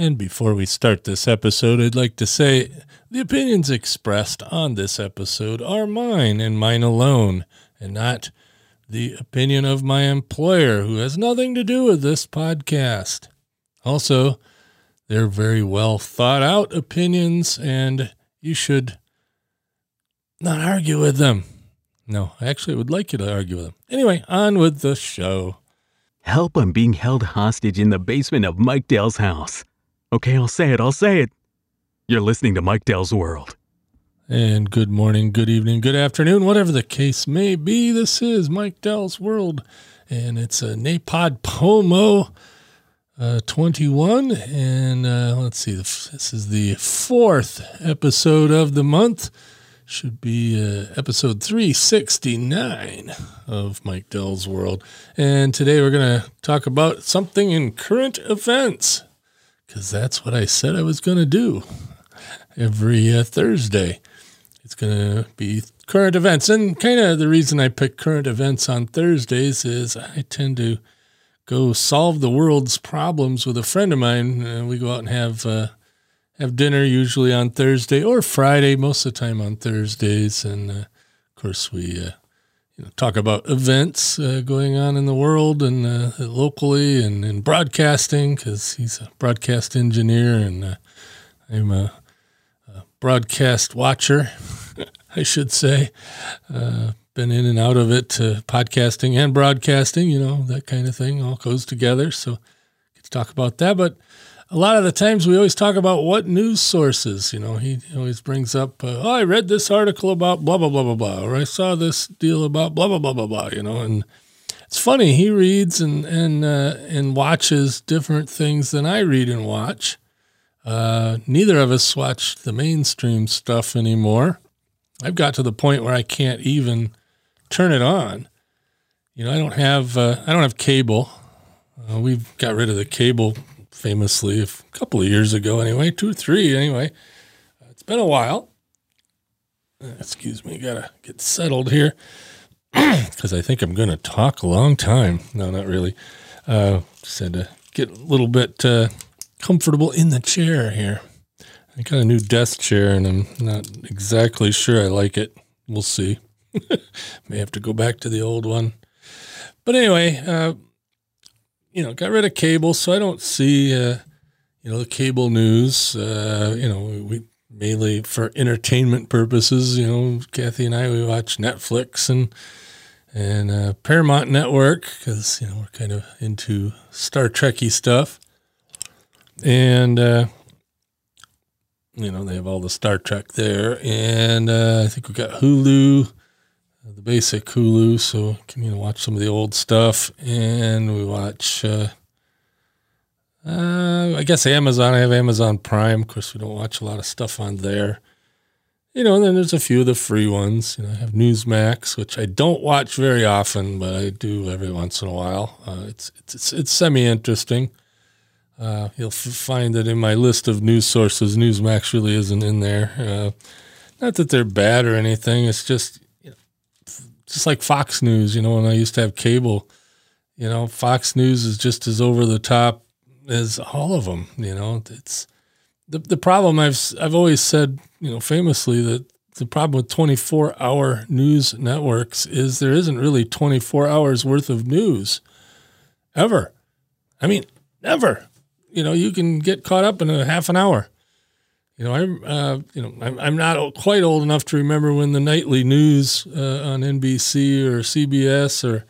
And before we start this episode, I'd like to say the opinions expressed on this episode are mine and mine alone, and not the opinion of my employer, who has nothing to do with this podcast. Also, they're very well thought out opinions, and you should not argue with them. No, I actually would like you to argue with them. Anyway, on with the show. Help I'm being held hostage in the basement of Mike Dell's house. Okay, I'll say it, I'll say it. You're listening to Mike Dell's World. And good morning, good evening, good afternoon, whatever the case may be. This is Mike Dell's World, and it's a NaPodPoMo uh, 21. And uh, let's see, this is the fourth episode of the month. Should be uh, episode 369 of Mike Dell's World. And today we're going to talk about something in current events because that's what I said I was going to do every uh, Thursday. It's going to be current events. And kind of the reason I pick current events on Thursdays is I tend to go solve the world's problems with a friend of mine. Uh, we go out and have uh, have dinner usually on Thursday or Friday, most of the time on Thursdays. And uh, of course, we uh, you know, talk about events uh, going on in the world and uh, locally and in broadcasting because he's a broadcast engineer and uh, I'm a, a, broadcast watcher, I should say. Uh, been in and out of it, podcasting and broadcasting, you know, that kind of thing all goes together. So get to talk about that. But a lot of the times we always talk about what news sources. You know, he always brings up, uh, oh, I read this article about blah, blah, blah, blah, blah, or I saw this deal about blah, blah, blah, blah, blah, you know, and it's funny. He reads and, and, uh, and watches different things than I read and watch. Uh, neither of us watch the mainstream stuff anymore. I've got to the point where I can't even turn it on. You know, I don't have, uh, I don't have cable. Uh, we've got rid of the cable famously a couple of years ago, anyway, two or three, anyway. Uh, it's been a while. Uh, excuse me, gotta get settled here because I think I'm to talk a long time. No, not really. Uh, just had to get a little bit uh, comfortable in the chair here. I got a new desk chair and I'm not exactly sure I like it. We'll see. May have to go back to the old one. But anyway, uh, you know, got rid of cable, so I don't see, uh, you know, the cable news. Uh, you know, we mainly for entertainment purposes. You know, Kathy and I we watch Netflix and and uh, Paramount Network because you know we're kind of into Star Trekky stuff, and uh, you know they have all the Star Trek there, and uh, I think we've got Hulu the basic Hulu, so can you know watch some of the old stuff, and we watch. Uh, uh, I guess Amazon. I have Amazon Prime. Of course, we don't watch a lot of stuff on there. You know, and then there's a few of the free ones. You know, I have Newsmax, which I don't watch very often, but I do every once in a while. Uh, it's, it's, it's semi interesting. Uh, you'll f- find that in my list of news sources, Newsmax really isn't in there. Uh, not that they're bad or anything. It's just just like Fox News, you know, when I used to have cable, you know, Fox News is just as over the top as all of them, you know. It's the the problem I've I've always said, you know, famously that the problem with 24-hour news networks is there isn't really 24 hours worth of news ever. I mean, never. You know, you can get caught up in a half an hour. You know, I'm uh, you know I'm, I'm not quite old enough to remember when the nightly news uh, on NBC or CBS or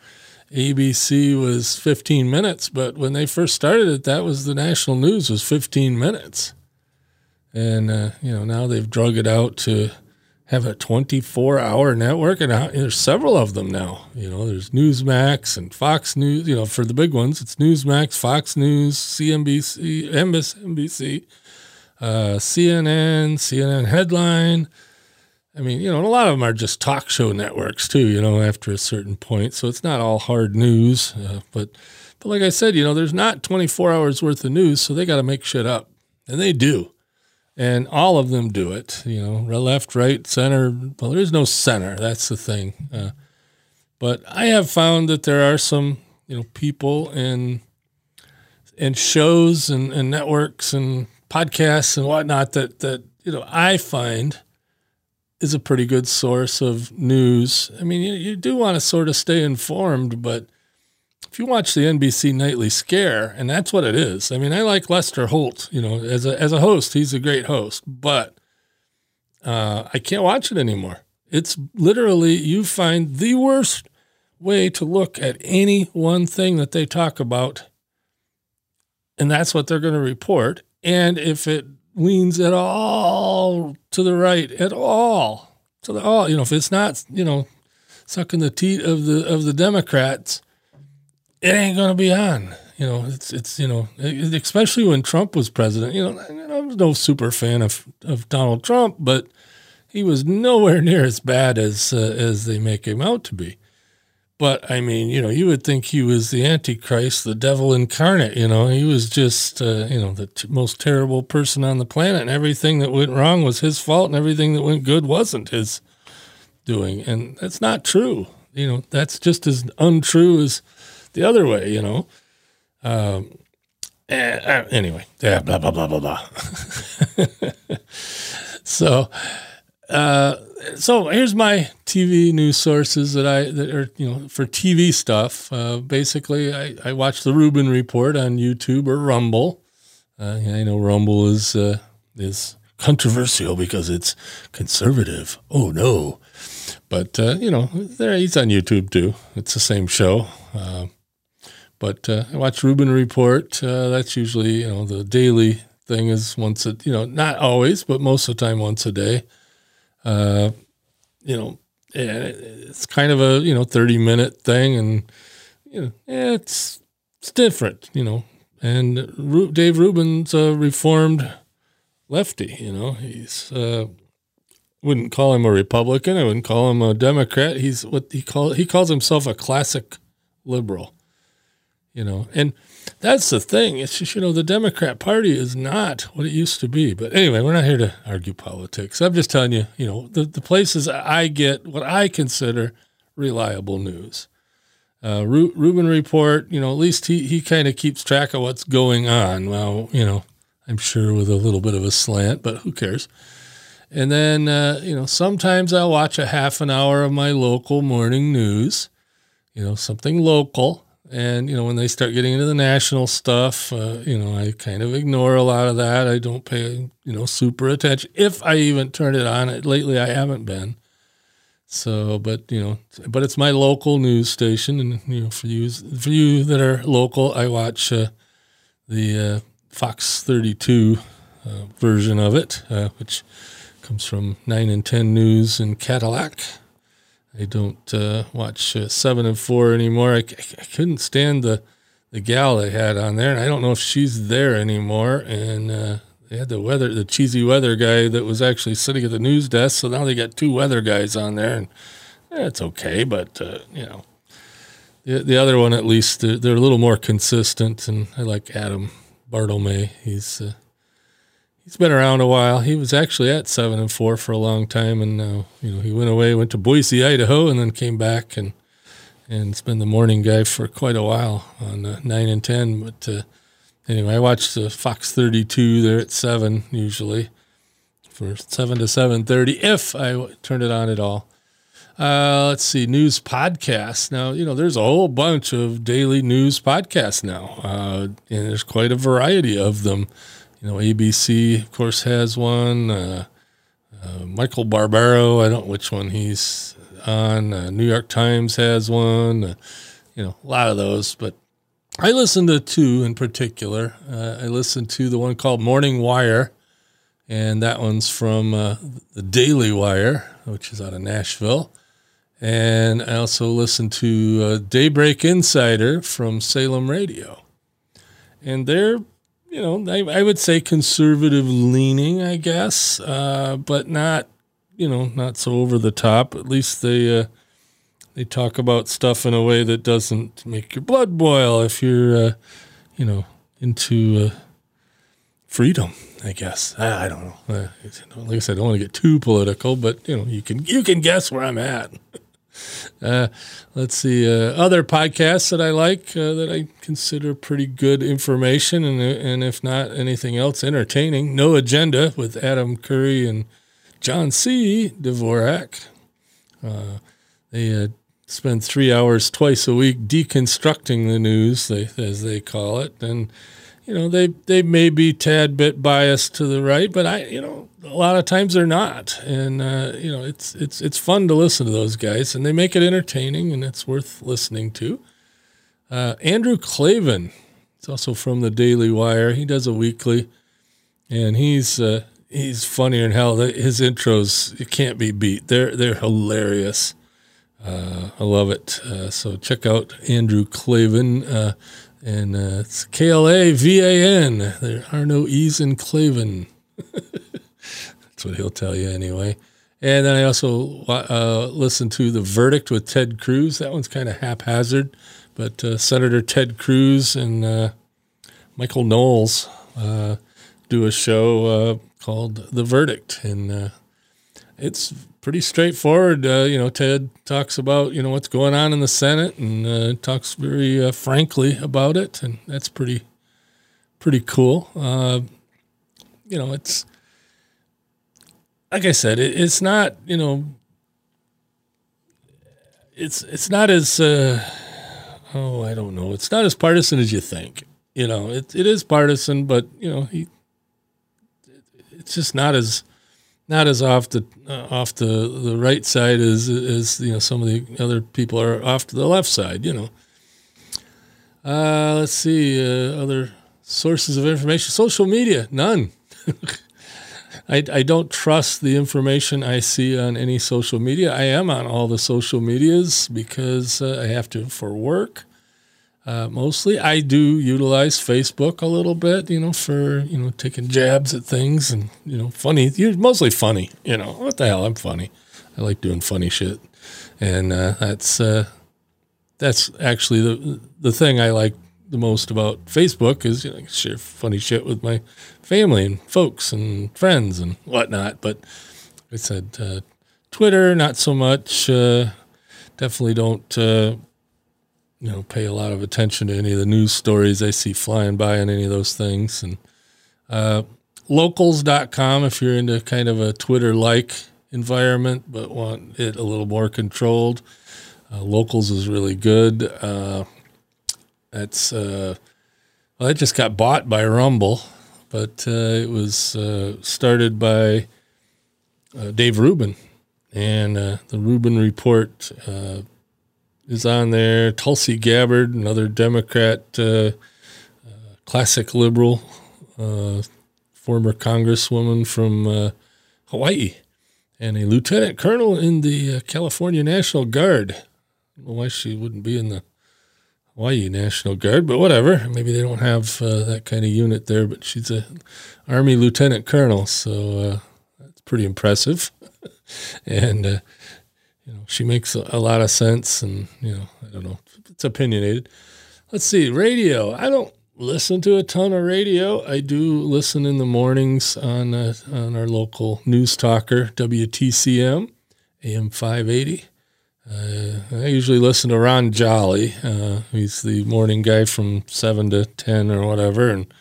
ABC was 15 minutes, but when they first started it, that was the national news was 15 minutes, and uh, you know now they've drug it out to have a 24 hour network, and there's several of them now. You know, there's Newsmax and Fox News. You know, for the big ones, it's Newsmax, Fox News, CNBC, MSNBC uh, CNN, CNN Headline. I mean, you know, a lot of them are just talk show networks too. You know, after a certain point, so it's not all hard news. Uh, but, but like I said, you know, there's not 24 hours worth of news, so they got to make shit up, and they do, and all of them do it. You know, left, right, center. Well, there is no center. That's the thing. Uh, but I have found that there are some, you know, people in and shows and, and networks and podcasts and whatnot that that you know I find is a pretty good source of news. I mean, you, you do want to sort of stay informed, but if you watch the NBC Nightly Scare, and that's what it is. I mean, I like Lester Holt. You know, as a as a host, he's a great host, but uh, I can't watch it anymore. It's literally you find the worst way to look at any one thing that they talk about, and that's what they're going to report. And if it leans at all to the right, at all to the all, you know, if it's not, you know, sucking the teat of the of the Democrats, it ain't to be on. You know, it's it's you know, especially when Trump was president. You know, I was no super fan of of Donald Trump, but he was nowhere near as bad as uh, as they make him out to be. But I mean, you know, you would think he was the Antichrist, the devil incarnate. You know, he was just, uh, you know, the t- most terrible person on the planet, and everything that went wrong was his fault, and everything that went good wasn't his doing. And that's not true. You know, that's just as untrue as the other way. You know. Um, uh, anyway, yeah, blah blah blah blah blah. so uh, so here's my TV news sources that I that are you know for TV stuff. Uh, basically, I, I watch the Rubin Report on YouTube or Rumble. Uh, I know Rumble is uh, is controversial because it's conservative. Oh no, but uh, you know there he's on YouTube too. It's the same show. But I watch Rubin Report. that's usually you know the daily thing is once a you know not always, but most of the time once a day. Uh, you know, it's kind of a you know thirty minute thing, and you know, it's it's different, you know. And Dave Rubin's a reformed lefty, you know. He's uh, wouldn't call him a Republican. I wouldn't call him a Democrat. He's what he call he calls himself a classic liberal, you know. And that's the thing. It's just, you know, the Democrat Party is not what it used to be. But anyway, we're not here to argue politics. I'm just telling you, you know, the, the places I get what I consider reliable news. Uh, Rubin Report, you know, at least he, he kind of keeps track of what's going on. Well, you know, I'm sure with a little bit of a slant, but who cares? And then, uh, you know, sometimes I'll watch a half an hour of my local morning news, you know, something local. And, you know, when they start getting into the national stuff, uh, you know, I kind of ignore a lot of that. I don't pay, you know, super attention. If I even turn it on, lately I haven't been. So, but, you know, but it's my local news station. And, you know, for you, for you that are local, I watch uh, the uh, Fox 32 uh, version of it, uh, which comes from 9 and 10 News in Cadillac. I don't uh, watch uh, seven and four anymore. I, I, couldn't stand the the gal they had on there, and I don't know if she's there anymore. And uh, they had the weather, the cheesy weather guy that was actually sitting at the news desk. So now they got two weather guys on there, and it's okay. But uh, you know, the the other one at least they're, they're, a little more consistent, and I like Adam Bartolome. He's uh, he's been around a while. He was actually at seven and four for a long time, and now you know he went away, went to Boise, Idaho, and then came back and and it's been the morning guy for quite a while on uh, nine and ten. But uh, anyway, I watched the Fox thirty two there at seven usually for seven to seven thirty if I w- turned it on at all. Uh, let's see, news podcasts. Now, you know, there's a whole bunch of daily news podcasts now, uh, and there's quite a variety of them. You know, ABC, of course, has one. Uh, uh, Michael Barbaro, I don't know which one he's on. Uh, New York Times has one. Uh, you know, a lot of those. But I listen to two in particular. Uh, I listen to the one called Morning Wire, and that one's from uh, the Daily Wire, which is out of Nashville. And I also listen to Daybreak Insider from Salem Radio. And they're you know, I, I would say conservative leaning, I guess, uh, but not, you know, not so over the top. At least they uh, they talk about stuff in a way that doesn't make your blood boil if you're, uh, you know, into uh, freedom. I guess I, I don't know. Uh, like I said, I don't want to get too political, but you know, you can you can guess where I'm at. uh, let's see uh, other podcasts that I like uh, that I consider pretty good information and and if not anything else entertaining. No agenda with Adam Curry and John C. Dvorak. Uh, they uh, spend three hours twice a week deconstructing the news, they, as they call it, and you know they they may be tad bit biased to the right, but I you know a lot of times they're not, and uh, you know it's it's it's fun to listen to those guys, and they make it entertaining, and it's worth listening to. Uh, Andrew Klavan, he's also from the Daily Wire. He does a weekly, and he's uh, he's funnier than hell. His intros you can't be beat. They're they're hilarious. Uh, I love it. Uh, so check out Andrew Klavan. uh, and uh, it's K L A V A N. There are no E's in Klavan. That's what he'll tell you anyway. And then I also uh, listened to The Verdict with Ted Cruz. That one's kind of haphazard, but uh, Senator Ted Cruz and uh, Michael Knowles uh, do a show uh, called The Verdict. And uh, it's pretty straightforward. Uh, you know, Ted talks about, you know, what's going on in the Senate and uh, talks very uh, frankly about it. And that's pretty, pretty cool. you know, it's like I said, it, it's not you know, it's it's not as uh, oh I don't know, it's not as partisan as you think. You know, it it is partisan, but you know he, it's just not as not as off the uh, off the, the right side as as you know some of the other people are off to the left side. You know. Uh, let's see uh, other sources of information. Social media, none. I, I don't trust the information I see on any social media. I am on all the social medias because uh, I have to for work. Uh, mostly, I do utilize Facebook a little bit, you know, for you know taking jabs at things and you know funny. You mostly funny, you know. What the hell? I'm funny. I like doing funny shit, and uh, that's uh, that's actually the the thing I like the most about Facebook is you know, share funny shit with my family and folks and friends and whatnot. But I said uh, Twitter, not so much. Uh, definitely don't uh, you know pay a lot of attention to any of the news stories they see flying by on any of those things. And uh, locals.com if you're into kind of a Twitter like environment but want it a little more controlled. Uh, locals is really good. Uh, that's uh, well, it just got bought by Rumble, but uh, it was uh, started by uh, Dave Rubin, and the Rubin Report is on there. Tulsi Gabbard, another Democrat, classic liberal, former Congresswoman from Hawaii, and a lieutenant colonel in the California National Guard. Why she wouldn't be in the Hawaii National Guard, but whatever. Maybe they don't have uh, that kind of unit there, but she's a Army Lieutenant Colonel, so uh, that's pretty impressive. and uh, you know, she makes a, a, lot of sense, and you know, I don't know, it's opinionated. Let's see, radio. I don't listen to a ton of radio. I do listen in the mornings on uh, on our local news talker WTCM AM five eighty. Uh, I usually listen to Ron Jolly. Uh, he's the morning guy from seven to ten or whatever, and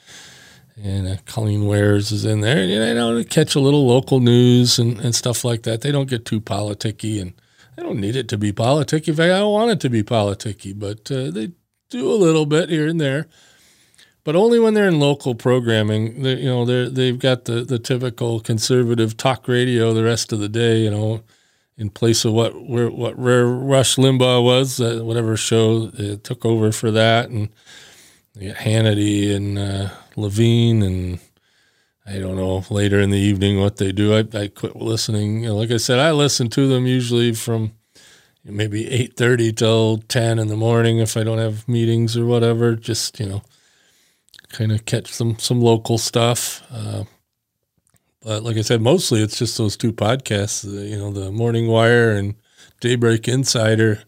and uh, Colleen Wares is in there. And you know, catch a little local news and, and stuff like that. They don't get too politicky, and I don't need it to be politicky. In fact, I don't want it to be politicky, but uh, they do a little bit here and there. But only when they're in local programming. They, you know, they they've got the the typical conservative talk radio the rest of the day. You know in place of what where, what Rush Limbaugh was, uh, whatever show it took over for that, and Hannity and uh, Levine, and I don't know later in the evening what they do. I, I quit listening. You know, like I said, I listen to them usually from maybe eight thirty till ten in the morning if I don't have meetings or whatever. Just you know, kind of catch some some local stuff. Uh, but like I said, mostly it's just those two podcasts. You know, the Morning Wire and Daybreak Insider.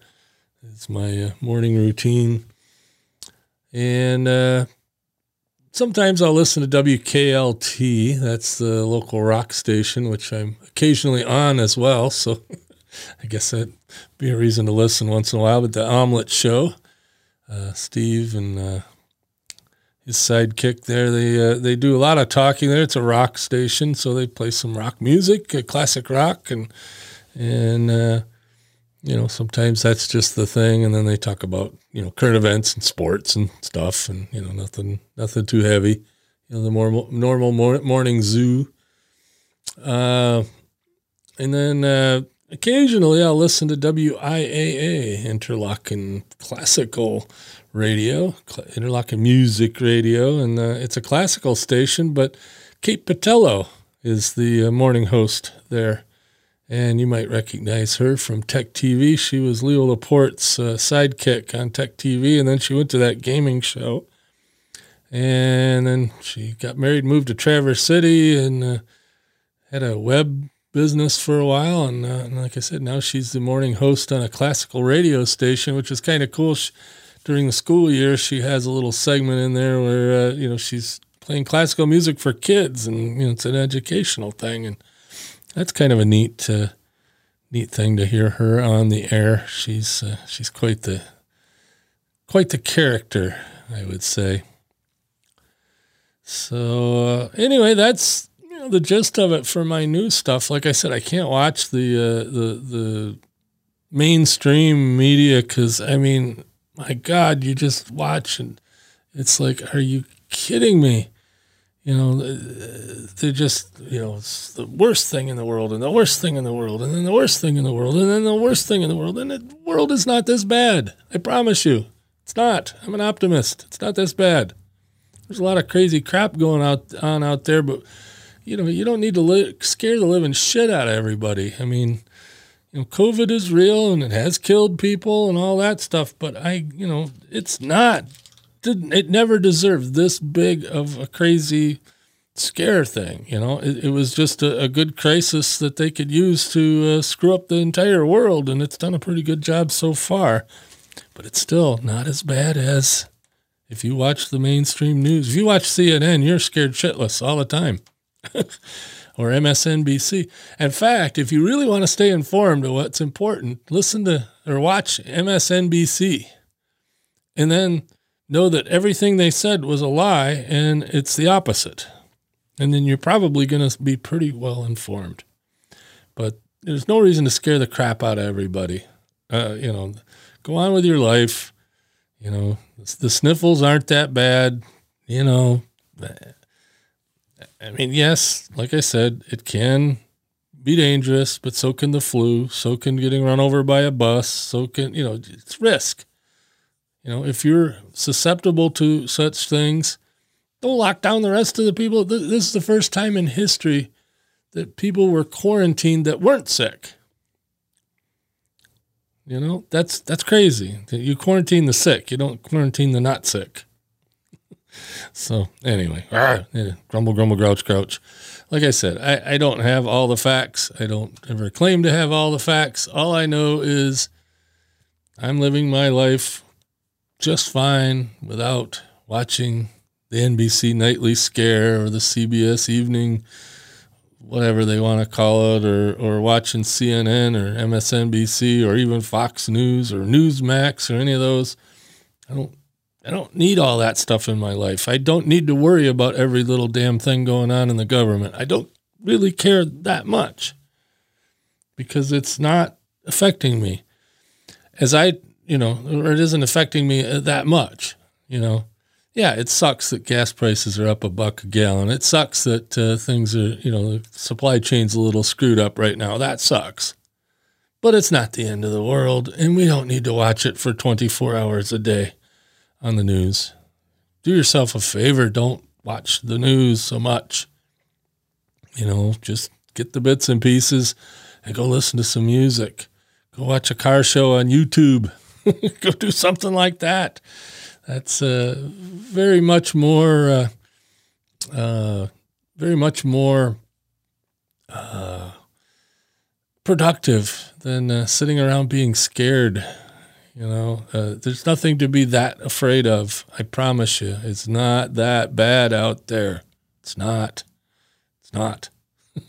It's my uh, morning routine, and uh, sometimes I'll listen to WKLT. That's the local rock station, which I'm occasionally on as well. So I guess that'd be a reason to listen once in a while. But the Omelet Show, uh, Steve and uh, his sidekick there, they uh, they do a lot of talking there. It's a rock station, so they play some rock music, uh, classic rock, and and uh, you know sometimes that's just the thing. And then they talk about you know current events and sports and stuff, and you know nothing nothing too heavy. You know the more normal morning zoo. Uh, and then uh, occasionally I'll listen to WIAA, Interlochen Classical Radio, Interlochen Music Radio, and uh, it's a classical station, but Kate Botello is the uh, morning host there. And you might recognize her from Tech TV. She was Leo Laporte's uh, sidekick on Tech TV, and then she went to that gaming show. And then she got married, moved to Traverse City, and uh, had a web business for a while, and, uh, and, like I said, now she's the morning host on a classical radio station, which is kind of cool. She, during the school year, she has a little segment in there where uh, you know she's playing classical music for kids, and you know it's an educational thing, and that's kind of a neat uh, neat thing to hear her on the air. She's uh, she's quite the quite the character, I would say. So uh, anyway, that's know, the gist of it for my new stuff, like I said, I can't watch the uh, the the mainstream media because I mean, my God, you just watch and it's like, are you kidding me? You know, they're just you know it's the worst thing in the world, and the worst thing in the world, and then the worst thing in the world, and then the worst thing in the world, and the world is not this bad. I promise you, it's not. I'm an optimist. It's not this bad. There's a lot of crazy crap going out on out there, but you know, you don't need to li- scare the living shit out of everybody. I mean, you know, COVID is real and it has killed people and all that stuff, but I, you know, it's not, it never deserved this big of a crazy scare thing. You know, it, it was just a, a, good crisis that they could use to uh, screw up the entire world, and it's done a pretty good job so far. But it's still not as bad as if you watch the mainstream news. If you watch CNN, you're scared shitless all the time. or MSNBC. In fact, if you really want to stay informed of what's important, listen to or watch MSNBC and then know that everything they said was a lie and it's the opposite. And then you're probably going to be pretty well informed. But there's no reason to scare the crap out of everybody. Uh, you know, go on with your life. You know, the sniffles aren't that bad. You know, I mean, yes, like I said, it can be dangerous, but so can the flu. So can getting run over by a bus. So can, you know, it's risk. You know, if you're susceptible to such things, don't lock down the rest of the people. This is the first time in history that people were quarantined that weren't sick. You know, that's that's crazy. You quarantine the sick, you don't quarantine the not sick. So anyway, ah. yeah, grumble, grumble, grouch, grouch. Like I said, I, I don't have all the facts. I don't ever claim to have all the facts. All I know is I'm living my life just fine without watching the NBC nightly scare or the CBS evening, whatever they want to call it, or or watching CNN or MSNBC or even Fox News or Newsmax or any of those. I don't I don't need all that stuff in my life. I don't need to worry about every little damn thing going on in the government. I don't really care that much because it's not affecting me as I, you know, or it isn't affecting me uh, that much, you know. Yeah, it sucks that gas prices are up a buck a gallon. It sucks that uh, things are, you know, the supply chain's a little screwed up right now. That sucks. But it's not the end of the world, and we don't need to watch it for 24 hours a day on the news. Do yourself a favor. Don't watch the news so much. You know, just get the bits and pieces and go listen to some music. Go watch a car show on YouTube. go do something like that. That's uh, very much more, uh, uh, very much more uh, productive than uh, sitting around being scared you know, uh, there's nothing to be that afraid of. I promise you, it's not that bad out there. It's not. It's not.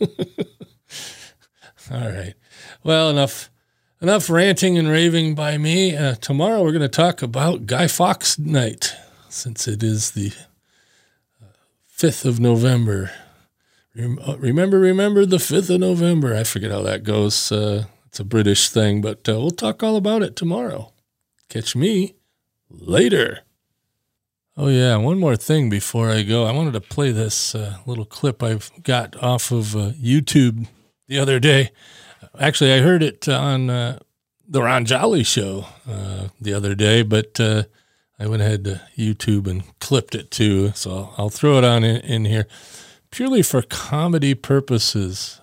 All right. Well, enough enough ranting and raving by me. Uh, tomorrow we're going to talk about Guy Fawkes Night, since it is the uh, 5th of November. Uh, remember, remember the 5th of November. I forget how that goes. Uh, it's a British thing, but uh, we'll talk all about it tomorrow. Catch me later. Oh, yeah, one more thing before I go. I wanted to play this uh, little clip I've got off of YouTube the other day. Actually, I heard it on uh, the Ron Jolly show uh, the other day, but uh, I went ahead to YouTube and clipped it too. So I'll throw it on in, in here purely for comedy purposes.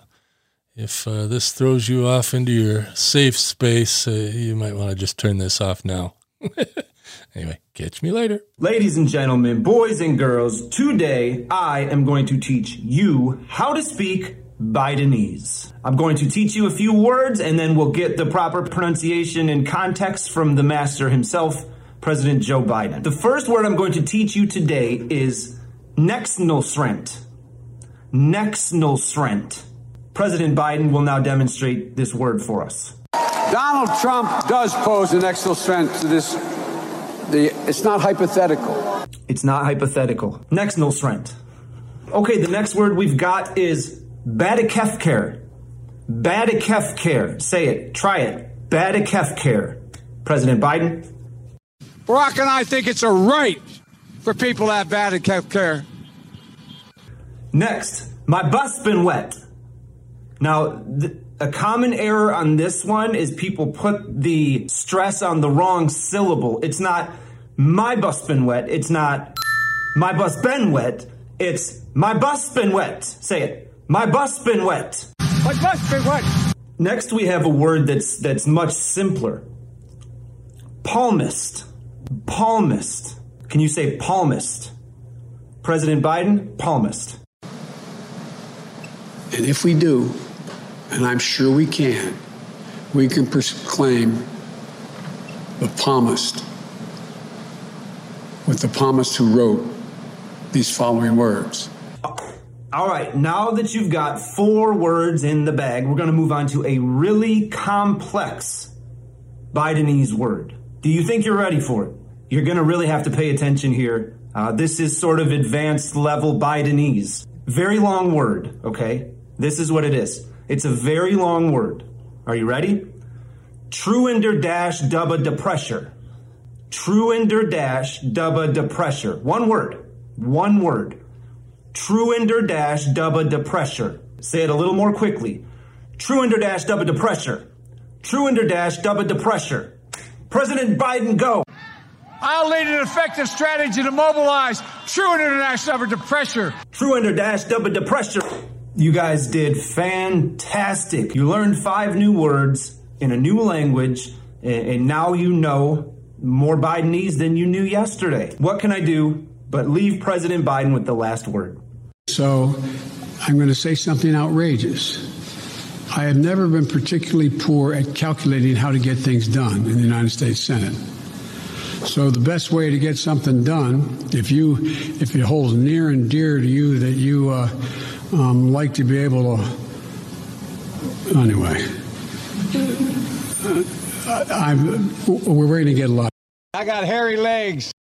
If uh, this throws you off into your safe space, uh, you might want to just turn this off now. anyway, catch me later. Ladies and gentlemen, boys and girls, today I am going to teach you how to speak Bidenese. I'm going to teach you a few words and then we'll get the proper pronunciation and context from the master himself, President Joe Biden. The first word I'm going to teach you today is Nexnosrent. Nexnosrent. President Biden will now demonstrate this word for us. Donald Trump does pose an Nexnosrent to this. The, it's not hypothetical. It's not hypothetical. Nexnosrent. Okay, the next word we've got is Badikefcare. Badikefcare. Say it. Try it. Badikefcare. President Biden. Barack and I think it's a right for people to have Badikefcare. Next, my butt's been wet. Now, th- a common error on this one is people put the stress on the wrong syllable. It's not my bus been wet. It's not my bus been wet. It's my bus been wet. Say it. My bus been wet. My bus been wet. Next, we have a word that's that's much simpler. Palmist. Palmist. Can you say palmist? President Biden, palmist. And if we do, and I'm sure we can, we can proclaim the palmist with the palmist who wrote these following words. All right, now that you've got four words in the bag, we're going to move on to a really complex Bidenese word. Do you think you're ready for it? You're going to really have to pay attention here. Uh, this is sort of advanced level Bidenese. Very long word, okay? This is what it is. It's a very long word. Are you ready? Truender dash dubba depressure. Truender dash dubba depressure. One word. One word. Truender dash dubba depressure. Say it a little more quickly. Truender dash dubba depressure. Truender dash dubba depressure. President Biden, go. I'll lead an effective strategy to mobilize true international depressure. Truender dash dubba depressure. You guys did fantastic. You learned five new words in a new language, and now you know more Bidenese than you knew yesterday. What can I do but leave President Biden with the last word? So I'm going to say something outrageous. I have never been particularly poor at calculating how to get things done in the United States Senate. So the best way to get something done, if you if it holds near and dear to you that you uh, um, like to be able to, anyway, uh, I, we're going to get a lot. I got hairy legs.